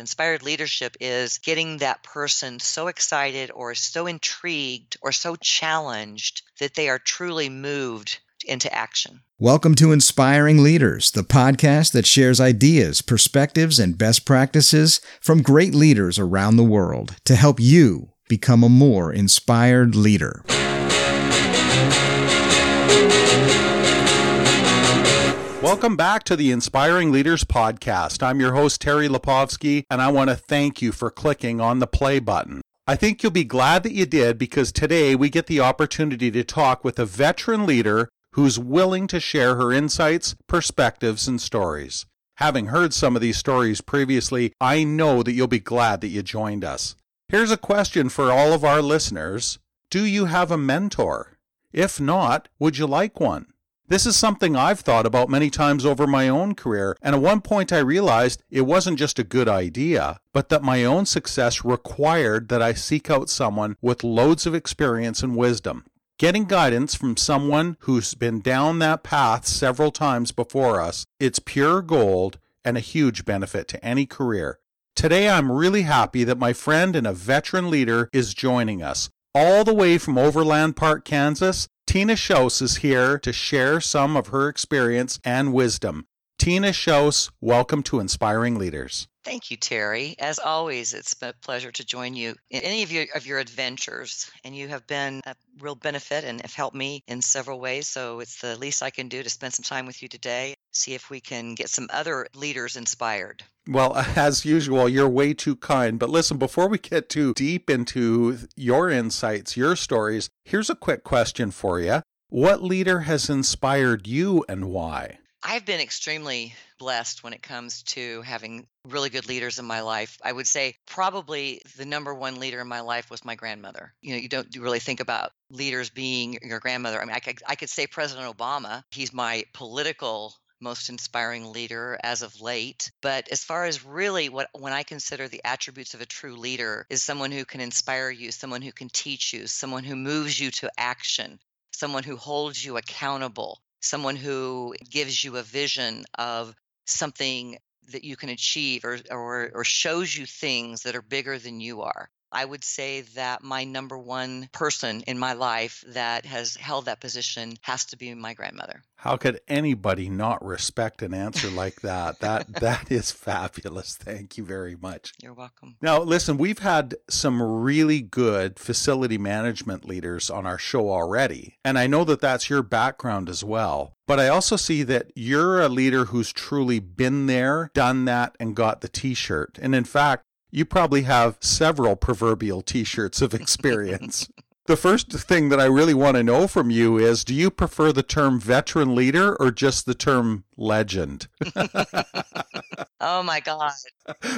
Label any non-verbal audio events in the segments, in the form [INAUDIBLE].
Inspired leadership is getting that person so excited or so intrigued or so challenged that they are truly moved into action. Welcome to Inspiring Leaders, the podcast that shares ideas, perspectives, and best practices from great leaders around the world to help you become a more inspired leader. Welcome back to the Inspiring Leaders Podcast. I'm your host, Terry Lipovski, and I want to thank you for clicking on the play button. I think you'll be glad that you did because today we get the opportunity to talk with a veteran leader who's willing to share her insights, perspectives, and stories. Having heard some of these stories previously, I know that you'll be glad that you joined us. Here's a question for all of our listeners Do you have a mentor? If not, would you like one? This is something I've thought about many times over my own career, and at one point I realized it wasn't just a good idea, but that my own success required that I seek out someone with loads of experience and wisdom. Getting guidance from someone who's been down that path several times before us, it's pure gold and a huge benefit to any career. Today I'm really happy that my friend and a veteran leader is joining us. All the way from Overland Park, Kansas, Teena Shouse is here to share some of her experience and wisdom. Teena Shouse, welcome to Inspiring Leaders. Thank you, Terry. As always, it's a pleasure to join you in any of your of your adventures, and you have been a real benefit and have helped me in several ways. So it's the least I can do to spend some time with you today. See if we can get some other leaders inspired. Well, [LAUGHS] as usual, you're way too kind. But listen, before we get too deep into your insights, your stories, here's a quick question for you. What leader has inspired you and why? I've been extremely blessed when it comes to having really good leaders in my life. I would say probably the number one leader in my life was my grandmother. You know, you don't really think about leaders being your grandmother. I mean, I could, I could say President Obama. He's my political most inspiring leader as of late. But as far as really what when I consider the attributes of a true leader is someone who can inspire you, someone who can teach you, someone who moves you to action, someone who holds you accountable, someone who gives you a vision of something that you can achieve or, or, or shows you things that are bigger than you are. I would say that my number one person in my life that has held that position has to be my grandmother. How could anybody not respect an answer like that? That [LAUGHS] that is fabulous. Thank you very much. You're welcome. Now, listen, we've had some really good facility management leaders on our show already, and I know that that's your background as well. But I also see that you're a leader who's truly been there, done that, and got the t shirt. And in fact, you probably have several proverbial t shirts of experience. the first thing that I really want to know from you is do you prefer the term veteran leader or just the term legend? [LAUGHS] oh my God.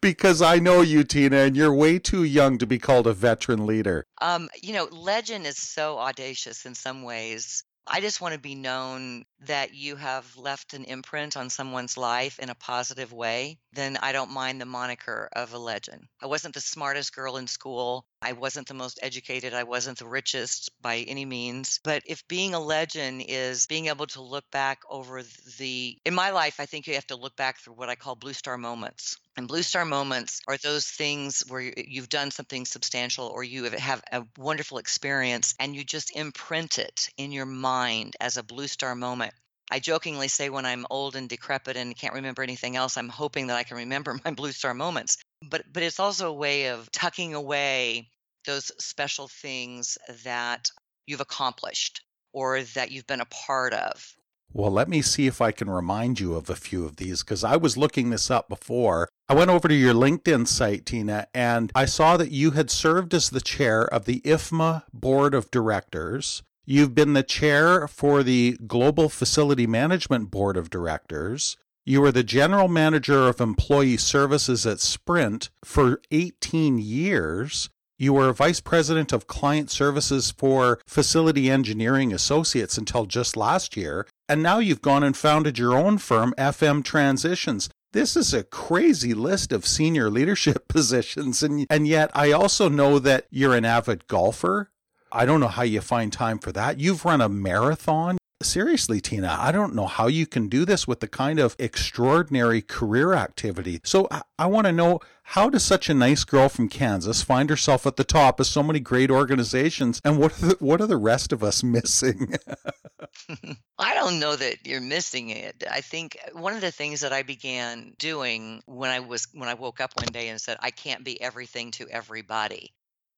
because I know you, Teena, and you're way too young to be called a veteran leader. Um, you know, legend is so audacious in some ways. I just want to be known that you have left an imprint on someone's life in a positive way, then I don't mind the moniker of a legend. I wasn't the smartest girl in school. I wasn't the most educated. I wasn't the richest by any means. But if being a legend is being able to look back over the, in my life, I think you have to look back through what I call blue star moments. And blue star moments are those things where you've done something substantial or you have a wonderful experience and you just imprint it in your mind as a blue star moment. I jokingly say when I'm old and decrepit and can't remember anything else, I'm hoping that I can remember [LAUGHS] my blue star moments. But but it's also a way of tucking away those special things that you've accomplished or that you've been a part of. Well, let me see if I can remind you of a few of these because I was looking this up before. I went over to your LinkedIn site, Teena, and I saw that you had served as the chair of the IFMA Board of Directors. You've been the chair for the Global Facility Management Board of Directors. You were the general manager of employee services at Sprint for 18 years. You were vice president of client services for Facility Engineering Associates until just last year. And now you've gone and founded your own firm, FM Transitions. This is a crazy list of senior leadership [LAUGHS] positions. And, and yet, I also know that you're an avid golfer. I don't know how you find time for that. You've run a marathon. Seriously, Teena, I don't know how you can do this with the kind of extraordinary career activity. So I want to know how does such a nice girl from Kansas find herself at the top of so many great organizations? And what are the, what are the rest of us missing? [LAUGHS] [LAUGHS] I don't know that you're missing it. I think uh, one of the things that I began doing when I was when I woke up one day and said I can't be everything to everybody.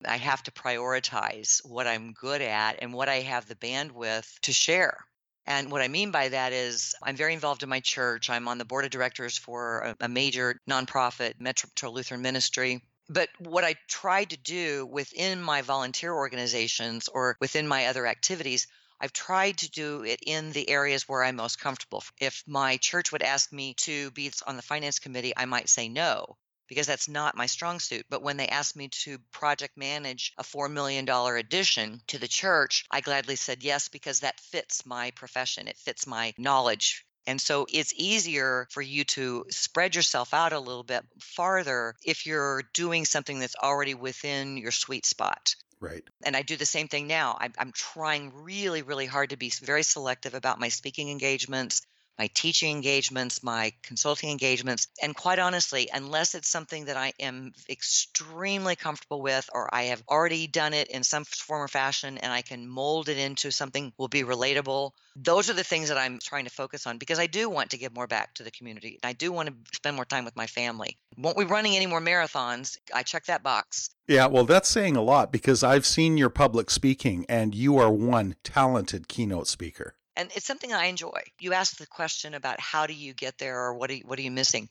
I have to prioritize what I'm good at and what I have the bandwidth to share. And what I mean by that is, I'm very involved in my church. I'm on the board of directors for a, major nonprofit, Metro Lutheran Ministry. But what I try to do within my volunteer organizations or within my other activities, I've tried to do it in the areas where I'm most comfortable. If my church would ask me to be on the finance committee, I might say no because that's not my strong suit. But when they asked me to project manage a $4 million addition to the church, I gladly said yes because that fits my profession, it fits my knowledge. And so it's easier for you to spread yourself out a little bit farther if you're doing something that's already within your sweet spot. Right. And I do the same thing now. I'm, I'm, trying really, really hard to be very selective about my speaking engagements, my teaching engagements, my consulting engagements. And quite honestly, unless it's something that I am extremely comfortable with or I have already done it in some form or fashion and I can mold it into something will be relatable, those are the things that I'm trying to focus on because I do want to give more back to the community. And I do want to spend more time with my family. Won't be running any more marathons. I check that box. Yeah, well, that's saying a lot because I've seen your public speaking and you are one talented keynote speaker and it's something I enjoy. You asked the question about how do you get there or what are you, what are you missing?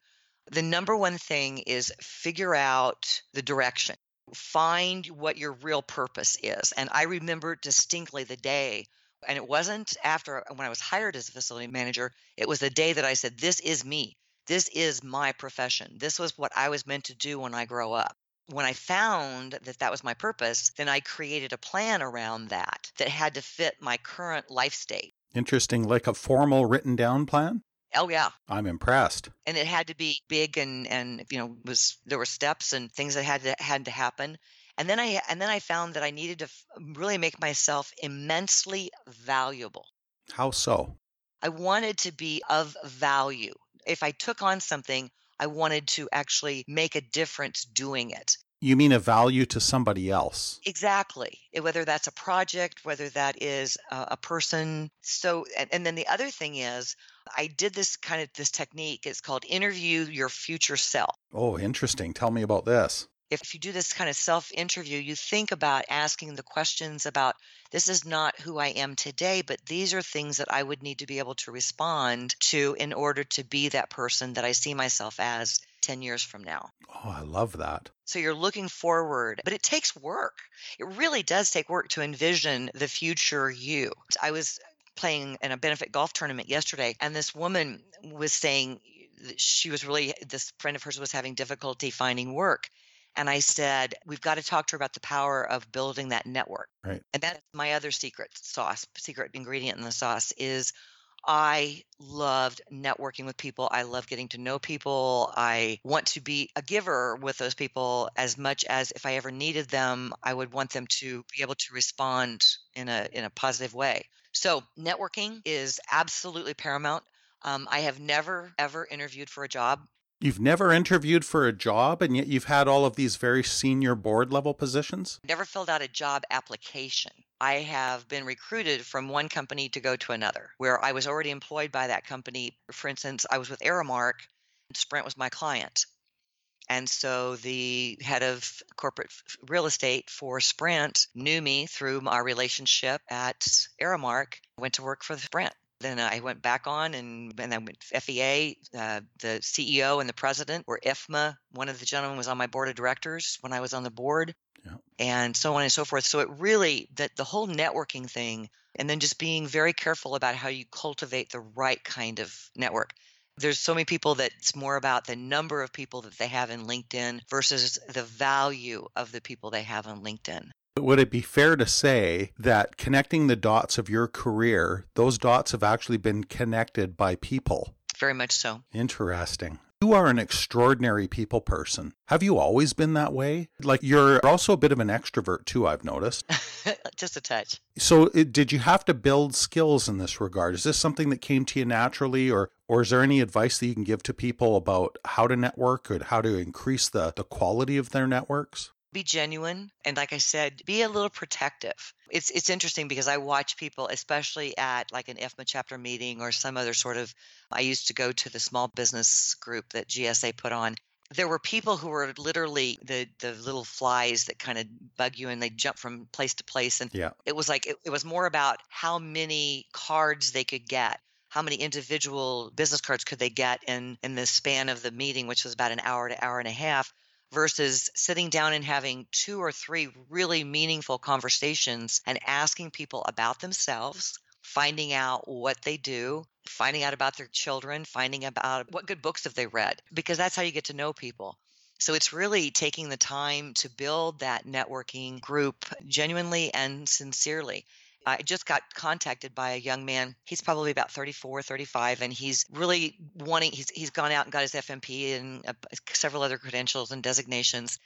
The number one thing is figure out the direction. Find what your real purpose is. And I remember distinctly the day and it wasn't after uh, when I was hired as a facility manager, it was the day that I said this is me. This is my profession. This was what I was meant to do when I grow up when I found that that was my purpose, then I created a plan around that that had to fit my current life state. Interesting, like a formal written down plan? Oh yeah. I'm impressed. And it had to be big and and you know was there were steps and things that had to had to happen. And then I and then I found that I needed to really make myself immensely valuable. How so? I wanted to be of value. If I took on something, I wanted to actually make a difference doing it. You mean a value to somebody else? Exactly. Whether that's a project, whether that is a, a person. So, and, and then the other thing is, I did this kind of this technique. It's called interview your future self. Oh, interesting. Tell me about this if you do this kind of self interview, you think about asking the questions about this is not who I am today, but these are things that I would need to be able to respond to in order to be that person that I see myself as 10 years from now. Oh, I love that. So you're looking forward, but it takes work. It really does take work to envision the future you. I was playing in a benefit golf tournament yesterday, and this woman was saying she was really, this friend of hers was having difficulty finding work. And I said, we've got to talk to her about the power of building that network. Right. And that's my other secret sauce, secret ingredient in the sauce is I loved networking with people. I love getting to know people. I want to be a giver with those people as much as if I ever needed them, I would want them to be able to respond in a in a positive way. So networking is absolutely paramount. Um, I have never ever interviewed for a job. You've never interviewed for a job, and yet you've had all of these very senior board level positions? Never filled out a job application. I have been recruited from one company to go to another where I was already employed by that company. For instance, I was with Aramark, and Sprint was my client. And so the head of corporate real estate for Sprint knew me through our relationship at Aramark, went to work for Sprint. Then I went back on and, and then went FEA. Uh, the CEO and the president were IFMA. One of the gentlemen was on my board of directors when I was on the board, yeah. and so on and so forth. So it really that the whole networking thing, and then just being very careful about how you cultivate the right kind of network. There's so many people that it's more about the number of people that they have in LinkedIn versus the value of the people they have on LinkedIn. Would it be fair to say that connecting the dots of your career, those dots have actually been connected by people? Very much so. Interesting. You are an extraordinary people person. Have you always been that way? Like you're also a bit of an extrovert too, I've noticed. [LAUGHS] Just a touch. So, it, did you have to build skills in this regard? Is this something that came to you naturally or or is there any advice that you can give to people about how to network or how to increase the, the quality of their networks? Be genuine and like I said, be a little protective. It's it's interesting because I watch people, especially at like an IFMA chapter meeting or some other sort of I used to go to the small business group that GSA put on there were people who were literally the the little flies that kind of bug you and they jump from place to place and yeah. it was like it, it was more about how many cards they could get how many individual business cards could they get in in the span of the meeting which was about an hour to hour and a half versus sitting down and having two or three really meaningful conversations and asking people about themselves finding out what they do finding out about their children, finding about what good books have they read, because that's how you get to know people. So it's really taking the time to build that networking group genuinely and sincerely. I just got contacted by a young man. He's probably about 34, 35, and he's really wanting, he's, he's gone out and got his FMP and uh, several other credentials and designations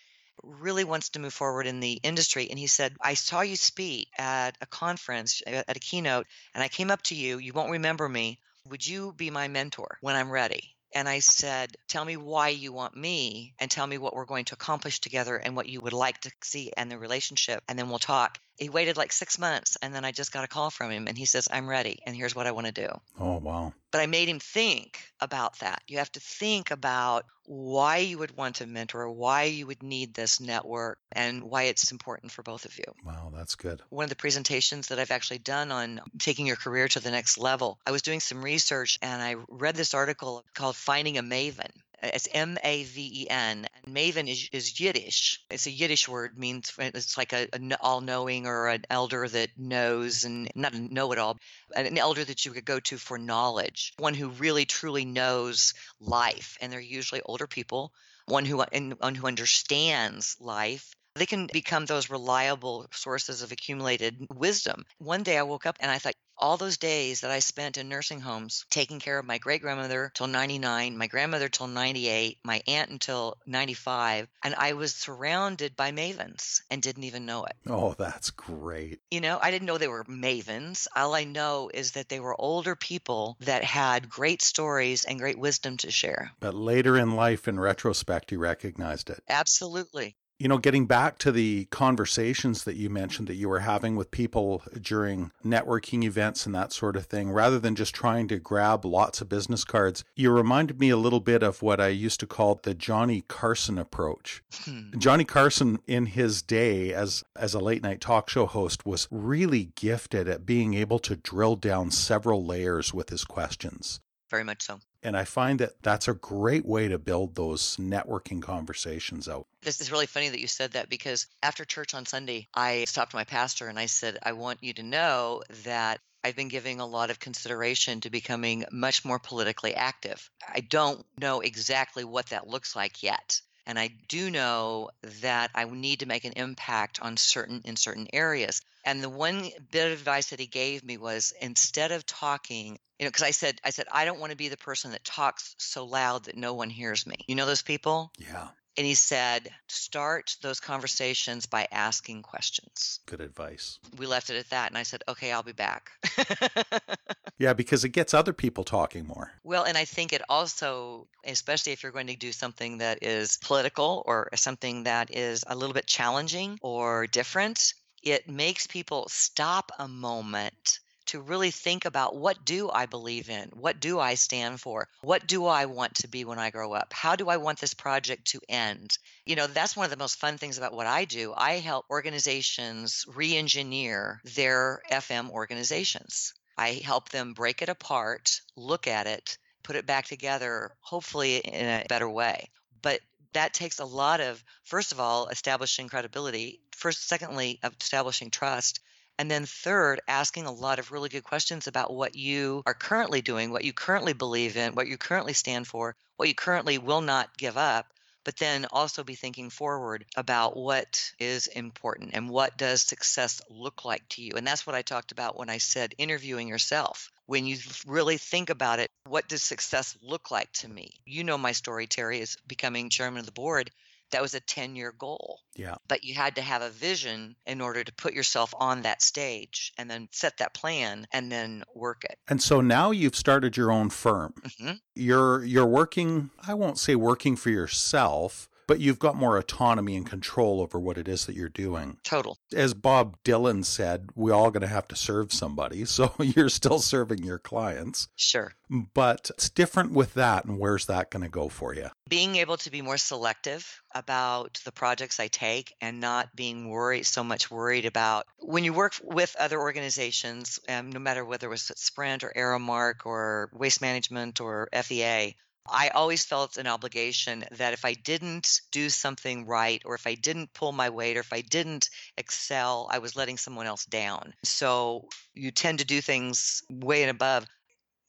really wants to move forward in the industry. And he said, I saw you speak at a conference, at a keynote, and I came up to you. You won't remember me. Would you be my mentor when I'm ready? And I said, Tell me why you want me and tell me what we're going to accomplish together and what you would like to see and the relationship. And then we'll talk. He waited like six months and then I just got a call from him and he says, I'm ready and here's what I want to do. Oh, wow. But I made him think about that. You have to think about why you would want to mentor, why you would need this network, and why it's important for both of you. Wow, that's good. One of the presentations that I've actually done on taking your career to the next level, I was doing some research and I read this article called Finding a Maven. It's M A V E N. And Maven is, is Yiddish. It's a Yiddish word, means uh, it's like a, a all knowing or an elder that knows and not a know it all, an elder that you could go to for knowledge, one who really truly knows life. And they're usually older people, one who, and one who understands life they can become those reliable sources of accumulated wisdom. One day I woke up and I thought, all those days that I spent in nursing homes taking care of my great grandmother till 99, my grandmother till 98, my aunt until 95, and I was surrounded by mavens and didn't even know it. Oh, that's great. You know, I didn't know they were mavens. All I know is that they were older people that had great stories and great wisdom to share. But later in life, in retrospect, you recognized it. Absolutely you know, getting back to the conversations that you mentioned that you were having with people during networking events and that sort of thing, rather than just trying to grab lots of business cards, you reminded me a little bit of what I used to call the Johnny Carson approach. Hmm. Johnny Carson, in his day as, as a late night talk show host, was really gifted at being able to drill down several layers with his questions. Very much so. And I find that that's a great way to build those networking conversations out. This is really funny that you said that because after church on Sunday, I stopped my pastor and I said, I want you to know that I've been giving a lot of consideration to becoming much more politically active. I don't know exactly what that looks like yet. And I do know that I need to make an impact on certain in certain areas. And the one bit of advice that he gave me was instead of talking, you know, because I said, I said, I don't want to be the person that talks so loud that no one hears me. You know those people? Yeah. And he said, start those conversations by asking questions. Good advice. We left it at that. And I said, okay, I'll be back. [LAUGHS] yeah, because it gets other people talking more. Well, and I think it also, especially if you're going to do something that is political or something that is a little bit challenging or different, it makes people stop a moment to really think about what do I believe in? What do I stand for? What do I want to be when I grow up? How do I want this project to end? You know, that's one of the most fun things about what I do. I help organizations re-engineer their FM organizations. I help them break it apart, look at it, put it back together, hopefully in a better way. That takes a lot of, first of all, establishing credibility. First, secondly, establishing trust. And then third, asking a lot of really good questions about what you are currently doing, what you currently believe in, what you currently stand for, what you currently will not give up. But then also be thinking forward about what is important and what does success look like to you. And that's what I talked about when I said interviewing yourself when you really think about it, what does success look like to me? You know my story, Terry, is becoming chairman of the board. That was a 10 year goal. Yeah. But you had to have a vision in order to put yourself on that stage and then set that plan and then work it. And so now you've started your own firm. hmm You're you're working, I won't say working for yourself, but you've got more autonomy and control over what it is that you're doing. Total. As Bob Dylan said, we're all going to have to serve somebody. [LAUGHS] So you're still serving your clients, Sure. but it's different with that. And where's that going to go for you? being able to be more selective about the projects I take and not being worried so much worried about when you work with other organizations, um, no matter whether it was Sprint or Aramark or Waste Management or FEA. I always felt an obligation that if I didn't do something right, or if I didn't pull my weight, or if I didn't excel, I was letting someone else down. So you tend to do things way and above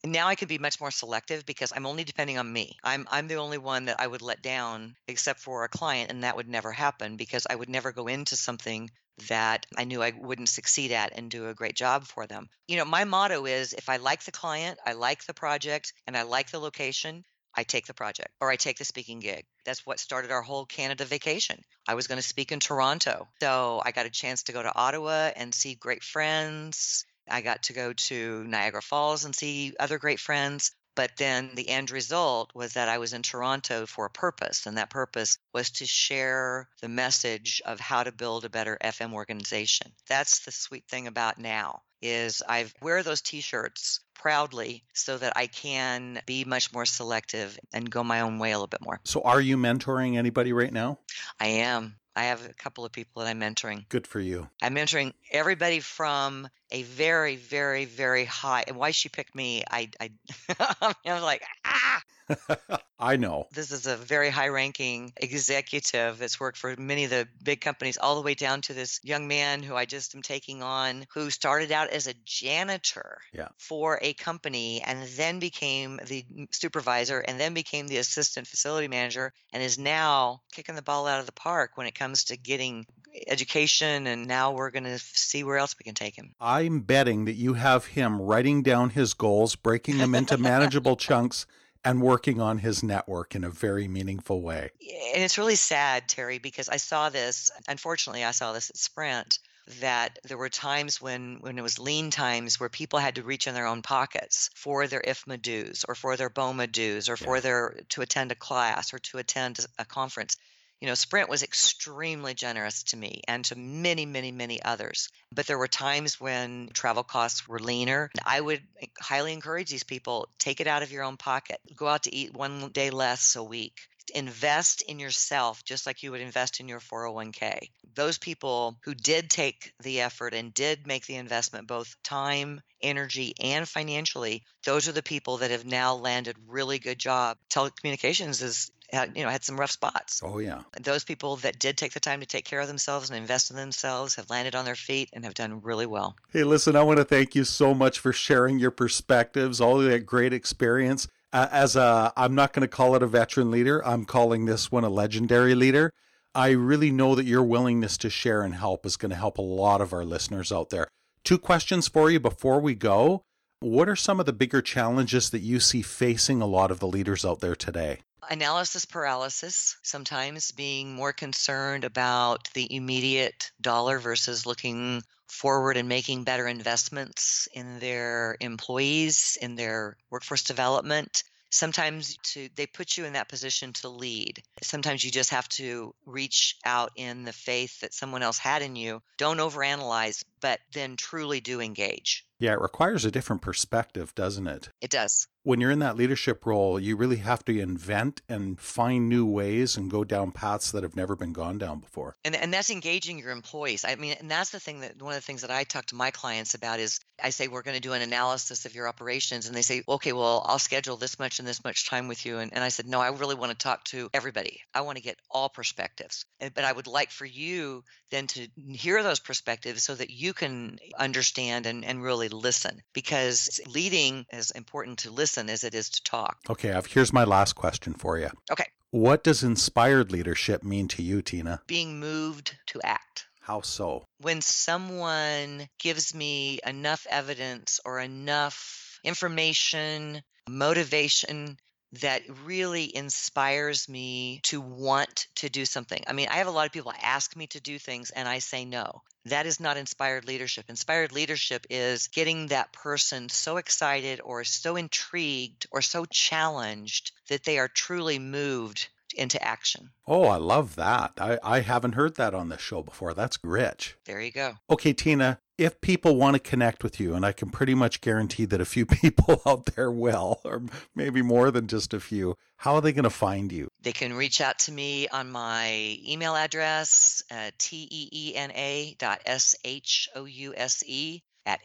now I can be much more selective because I'm only depending on me. I'm I'm the only one that I would let down except for a client and that would never happen because I would never go into something that I knew I wouldn't succeed at and do a great job for them. You know, my motto is if I like the client, I like the project, and I like the location, I take the project or I take the speaking gig. That's what started our whole Canada vacation. I was going to speak in Toronto. So I got a chance to go to Ottawa and see great friends. I got to go to Niagara Falls and see other great friends. But then the end result was that I was in Toronto for a purpose, and that purpose was to share the message of how to build a better FM organization. That's the sweet thing about now is I wear those t-shirts proudly so that I can be much more selective and go my own way a little bit more. So are you mentoring anybody right now? I am. I have a couple of people that I'm mentoring. Good for you. I'm mentoring everybody from a very, very, very high. And why she picked me, I, I, [LAUGHS] I was like, ah. [LAUGHS] I know. This is a very high-ranking executive that's worked for many of the big companies, all the way down to this young man who I just am taking on, who started out as a janitor Yeah. for a company and then became the supervisor and then became the assistant facility manager and is now kicking the ball out of the park when it comes to getting education. And now we're going to see where else we can take him. I'm betting that you have him writing down his goals, breaking them into [LAUGHS] manageable chunks, and working on his network in a very meaningful way. and it's really sad, Terry, because I saw this. Unfortunately, I saw this at Sprint. That there were times when, when it was lean times where people had to reach in their own pockets for their IFMA dues or for their BOMA dues or for their to attend a class or to attend a conference. You know, Sprint was extremely generous to me and to many, many, many others. But there were times when travel costs were leaner. I would highly encourage these people take it out of your own pocket. Go out to eat one day less a week invest in yourself just like you would invest in your 401k. Those people who did take the effort and did make the investment, both time, energy, and financially, those are the people that have now landed really good job. Telecommunications is had, you know had some rough spots. Oh, yeah. Those people that did take the time to take care of themselves and invest in themselves have landed on their feet and have done really well. Hey, listen, I want to thank you so much for sharing your perspectives, all that great experience. Uh, as a, I'm not going to call it a veteran leader, I'm calling this one a legendary leader. I really know that your willingness to share and help is going to help a lot of our listeners out there. Two questions for you before we go. What are some of the bigger challenges that you see facing a lot of the leaders out there today? Analysis paralysis, sometimes being more concerned about the immediate dollar versus looking forward and making better investments in their employees, in their workforce development. Sometimes to they put you in that position to lead. Sometimes you just have to reach out in the faith that someone else had in you. Don't overanalyze, but then truly do engage. Yeah, it requires a different perspective, doesn't it? It does. when you're in that leadership role, you really have to invent and find new ways and go down paths that have never been gone down before. And and that's engaging your employees. I mean, and that's the thing that one of the things that I talk to my clients about is I say we're going to do an analysis of your operations, and they say, okay, well, I'll schedule this much and this much time with you, and, and I said, no, I really want to talk to everybody. I want to get all perspectives, And- but I would like for you then to hear those perspectives so that you can understand and, and really listen, because leading is important to listen as it is to talk. Okay, I've, here's my last question for you. Okay. What does inspired leadership mean to you, Teena? Being moved to act. How so? when someone gives me enough evidence or enough information, motivation that really inspires me to want to do something. I mean, I have a lot of people ask me to do things and I say no. That is not inspired leadership. Inspired leadership is getting that person so excited or so intrigued or so challenged that they are truly moved into action. Oh, I love that. I, I haven't heard that on this show before. That's rich. There you go. Okay, Teena, if people want to connect with you, and I can pretty much guarantee that a few [LAUGHS] people out there will, or maybe more than just a few, how are they going to find you? They can reach out to me on my email address, uh, T-E-E-N-A dot S-H-O-U-S-E at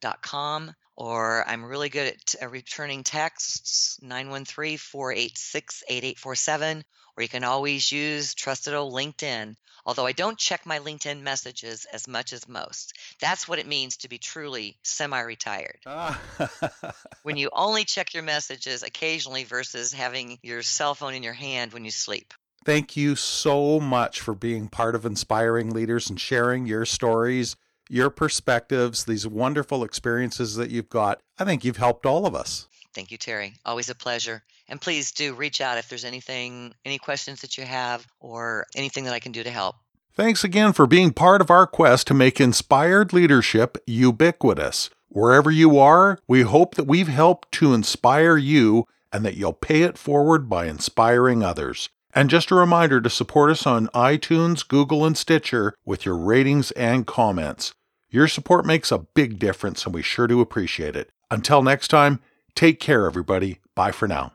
fmtransitions.com or I'm really good at uh, returning texts 913 486 8847, or you can always use trusted old LinkedIn. Although I don't check my LinkedIn messages as much as most. That's what it means to be truly semi retired. Ah. [LAUGHS] when you only check your messages occasionally versus having your cell phone in your hand when you sleep. Thank you so much for being part of Inspiring Leaders and sharing your stories your perspectives, these wonderful experiences that you've got. I think you've helped all of us. Thank you, Terry. Always a pleasure. And please do reach out if there's anything, any questions that you have, or anything that I can do to help. Thanks again for being part of our quest to make inspired leadership ubiquitous. Wherever you are, we hope that we've helped to inspire you and that you'll pay it forward by inspiring others. And just a reminder to support us on iTunes, Google, and Stitcher with your ratings and comments. Your support makes a big difference, and we sure do appreciate it. Until next time, take care, everybody. Bye for now.